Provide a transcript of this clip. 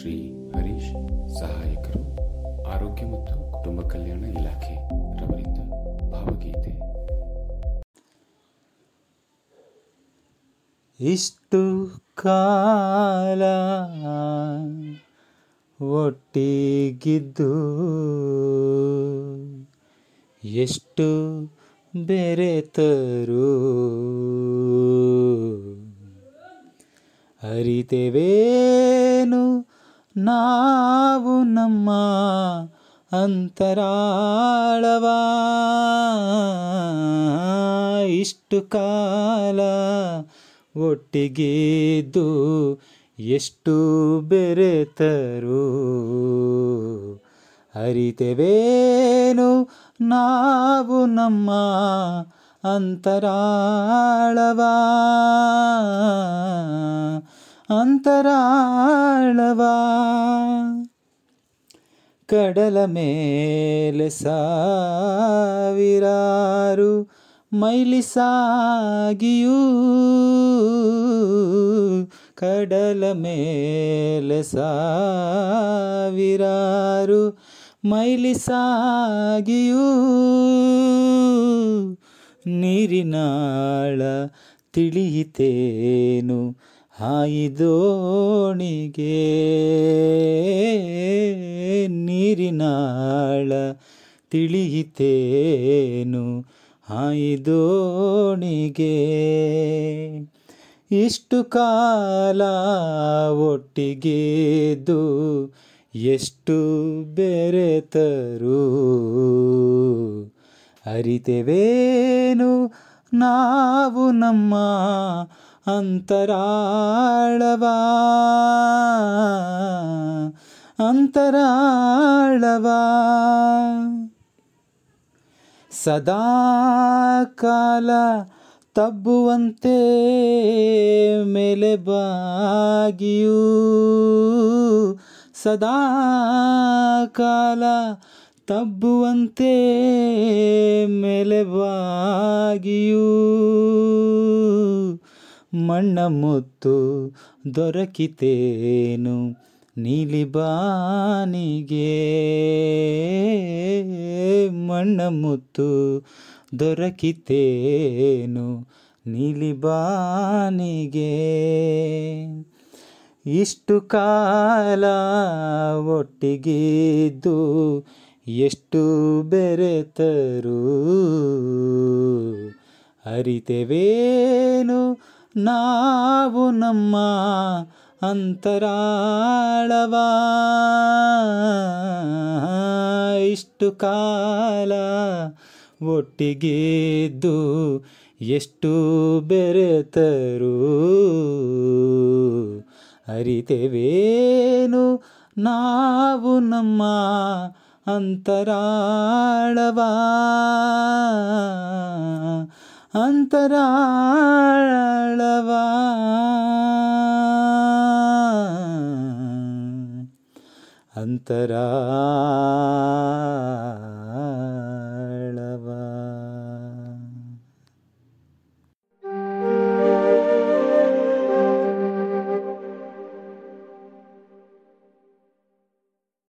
ಶ್ರೀ ಹರೀಶ್ ಸಹಾಯಕರು, ಆರೋಗ್ಯ ಮತ್ತು ಕುಟುಂಬ ಕಲ್ಯಾಣ ಇಲಾಖೆ ರವರಿಂದ ಭಾವಗೀತೆ. ಇಷ್ಟು ಕಾಲ ಒಟ್ಟಿಗಿದ್ದು ಎಷ್ಟು ಬೆರೆತರು? ಅರಿತೆವೇನು ನಾವು ನಮ್ಮ ಅಂತರಾಳವ. ಇಷ್ಟು ಕಾಲ ಒಟ್ಟಿಗೆದ್ದು ಎಷ್ಟು ಬೆರೆತರು. ಅರಿತೆವೇನು? ನಾವು ನಮ್ಮ ಅಂತರಾಳವ. ಅಂತರಾಳವ. ಕಡಲ ಮೇಲೆ ಸಾವಿರಾರು ಮೈಲಿ ಸಾಗಿಯೂ ಕಡಲ ಮೇಲೆ ಸಾವಿರಾರು ಮೈಲಿ ಸಾಗಿಯೂ ನೀರಿನಾಳ ತಿಳಿಯಿತೇನು ಹಾಯಿದೋಣಿಗೆ ನೀರಿನಾಳ ತಿಳಿಯಿತೇನು? ಹಾಯಿದೋಣಿಗೆ ಇಷ್ಟು ಕಾಲ ಒಟ್ಟಿಗೆದು ಎಷ್ಟು ಬೆರೆತರು? ಅರಿತೆವೇನು? ನಾವು ನಮ್ಮ ಅಂತರಾಳವ. ಅಂತರಾಳವ. ಸದಾ ಕಾಲ ತಬ್ಬುವಂತೆ ಮೇಲೆ ಸದಾ ಕಾಲ ತಬ್ಬುವಂತೆ ಮೇಲೆ ಬಾಗಿಯೂ ಮಣ್ಣ ಮುತ್ತು ದೊರಕಿತೇನು ನೀಲಿ ಬಾನಿಗೆ. ಮಣ್ಣ ಮುತ್ತು ದೊರಕಿತೇನು ನೀಲಿ ಬಾನಿಗೆ. ಇಷ್ಟು ಕಾಲ ಒಟ್ಟಿಗಿದ್ದು ಎಷ್ಟು ಬೆರೆತರು ಅರಿತೆವೇನು ನಾವು ನಮ್ಮ ಅಂತರಾಳವ. ಇಷ್ಟು ಕಾಲ ಒಟ್ಟಿಗೆದ್ದು ಎಷ್ಟು ಬೆರೆತರು? ಅರಿತೆವೇನು? ನಾವು ನಮ್ಮ ಅಂತರಾಳವ. ಅಂತರಾಳವಾ. ಅಂತರ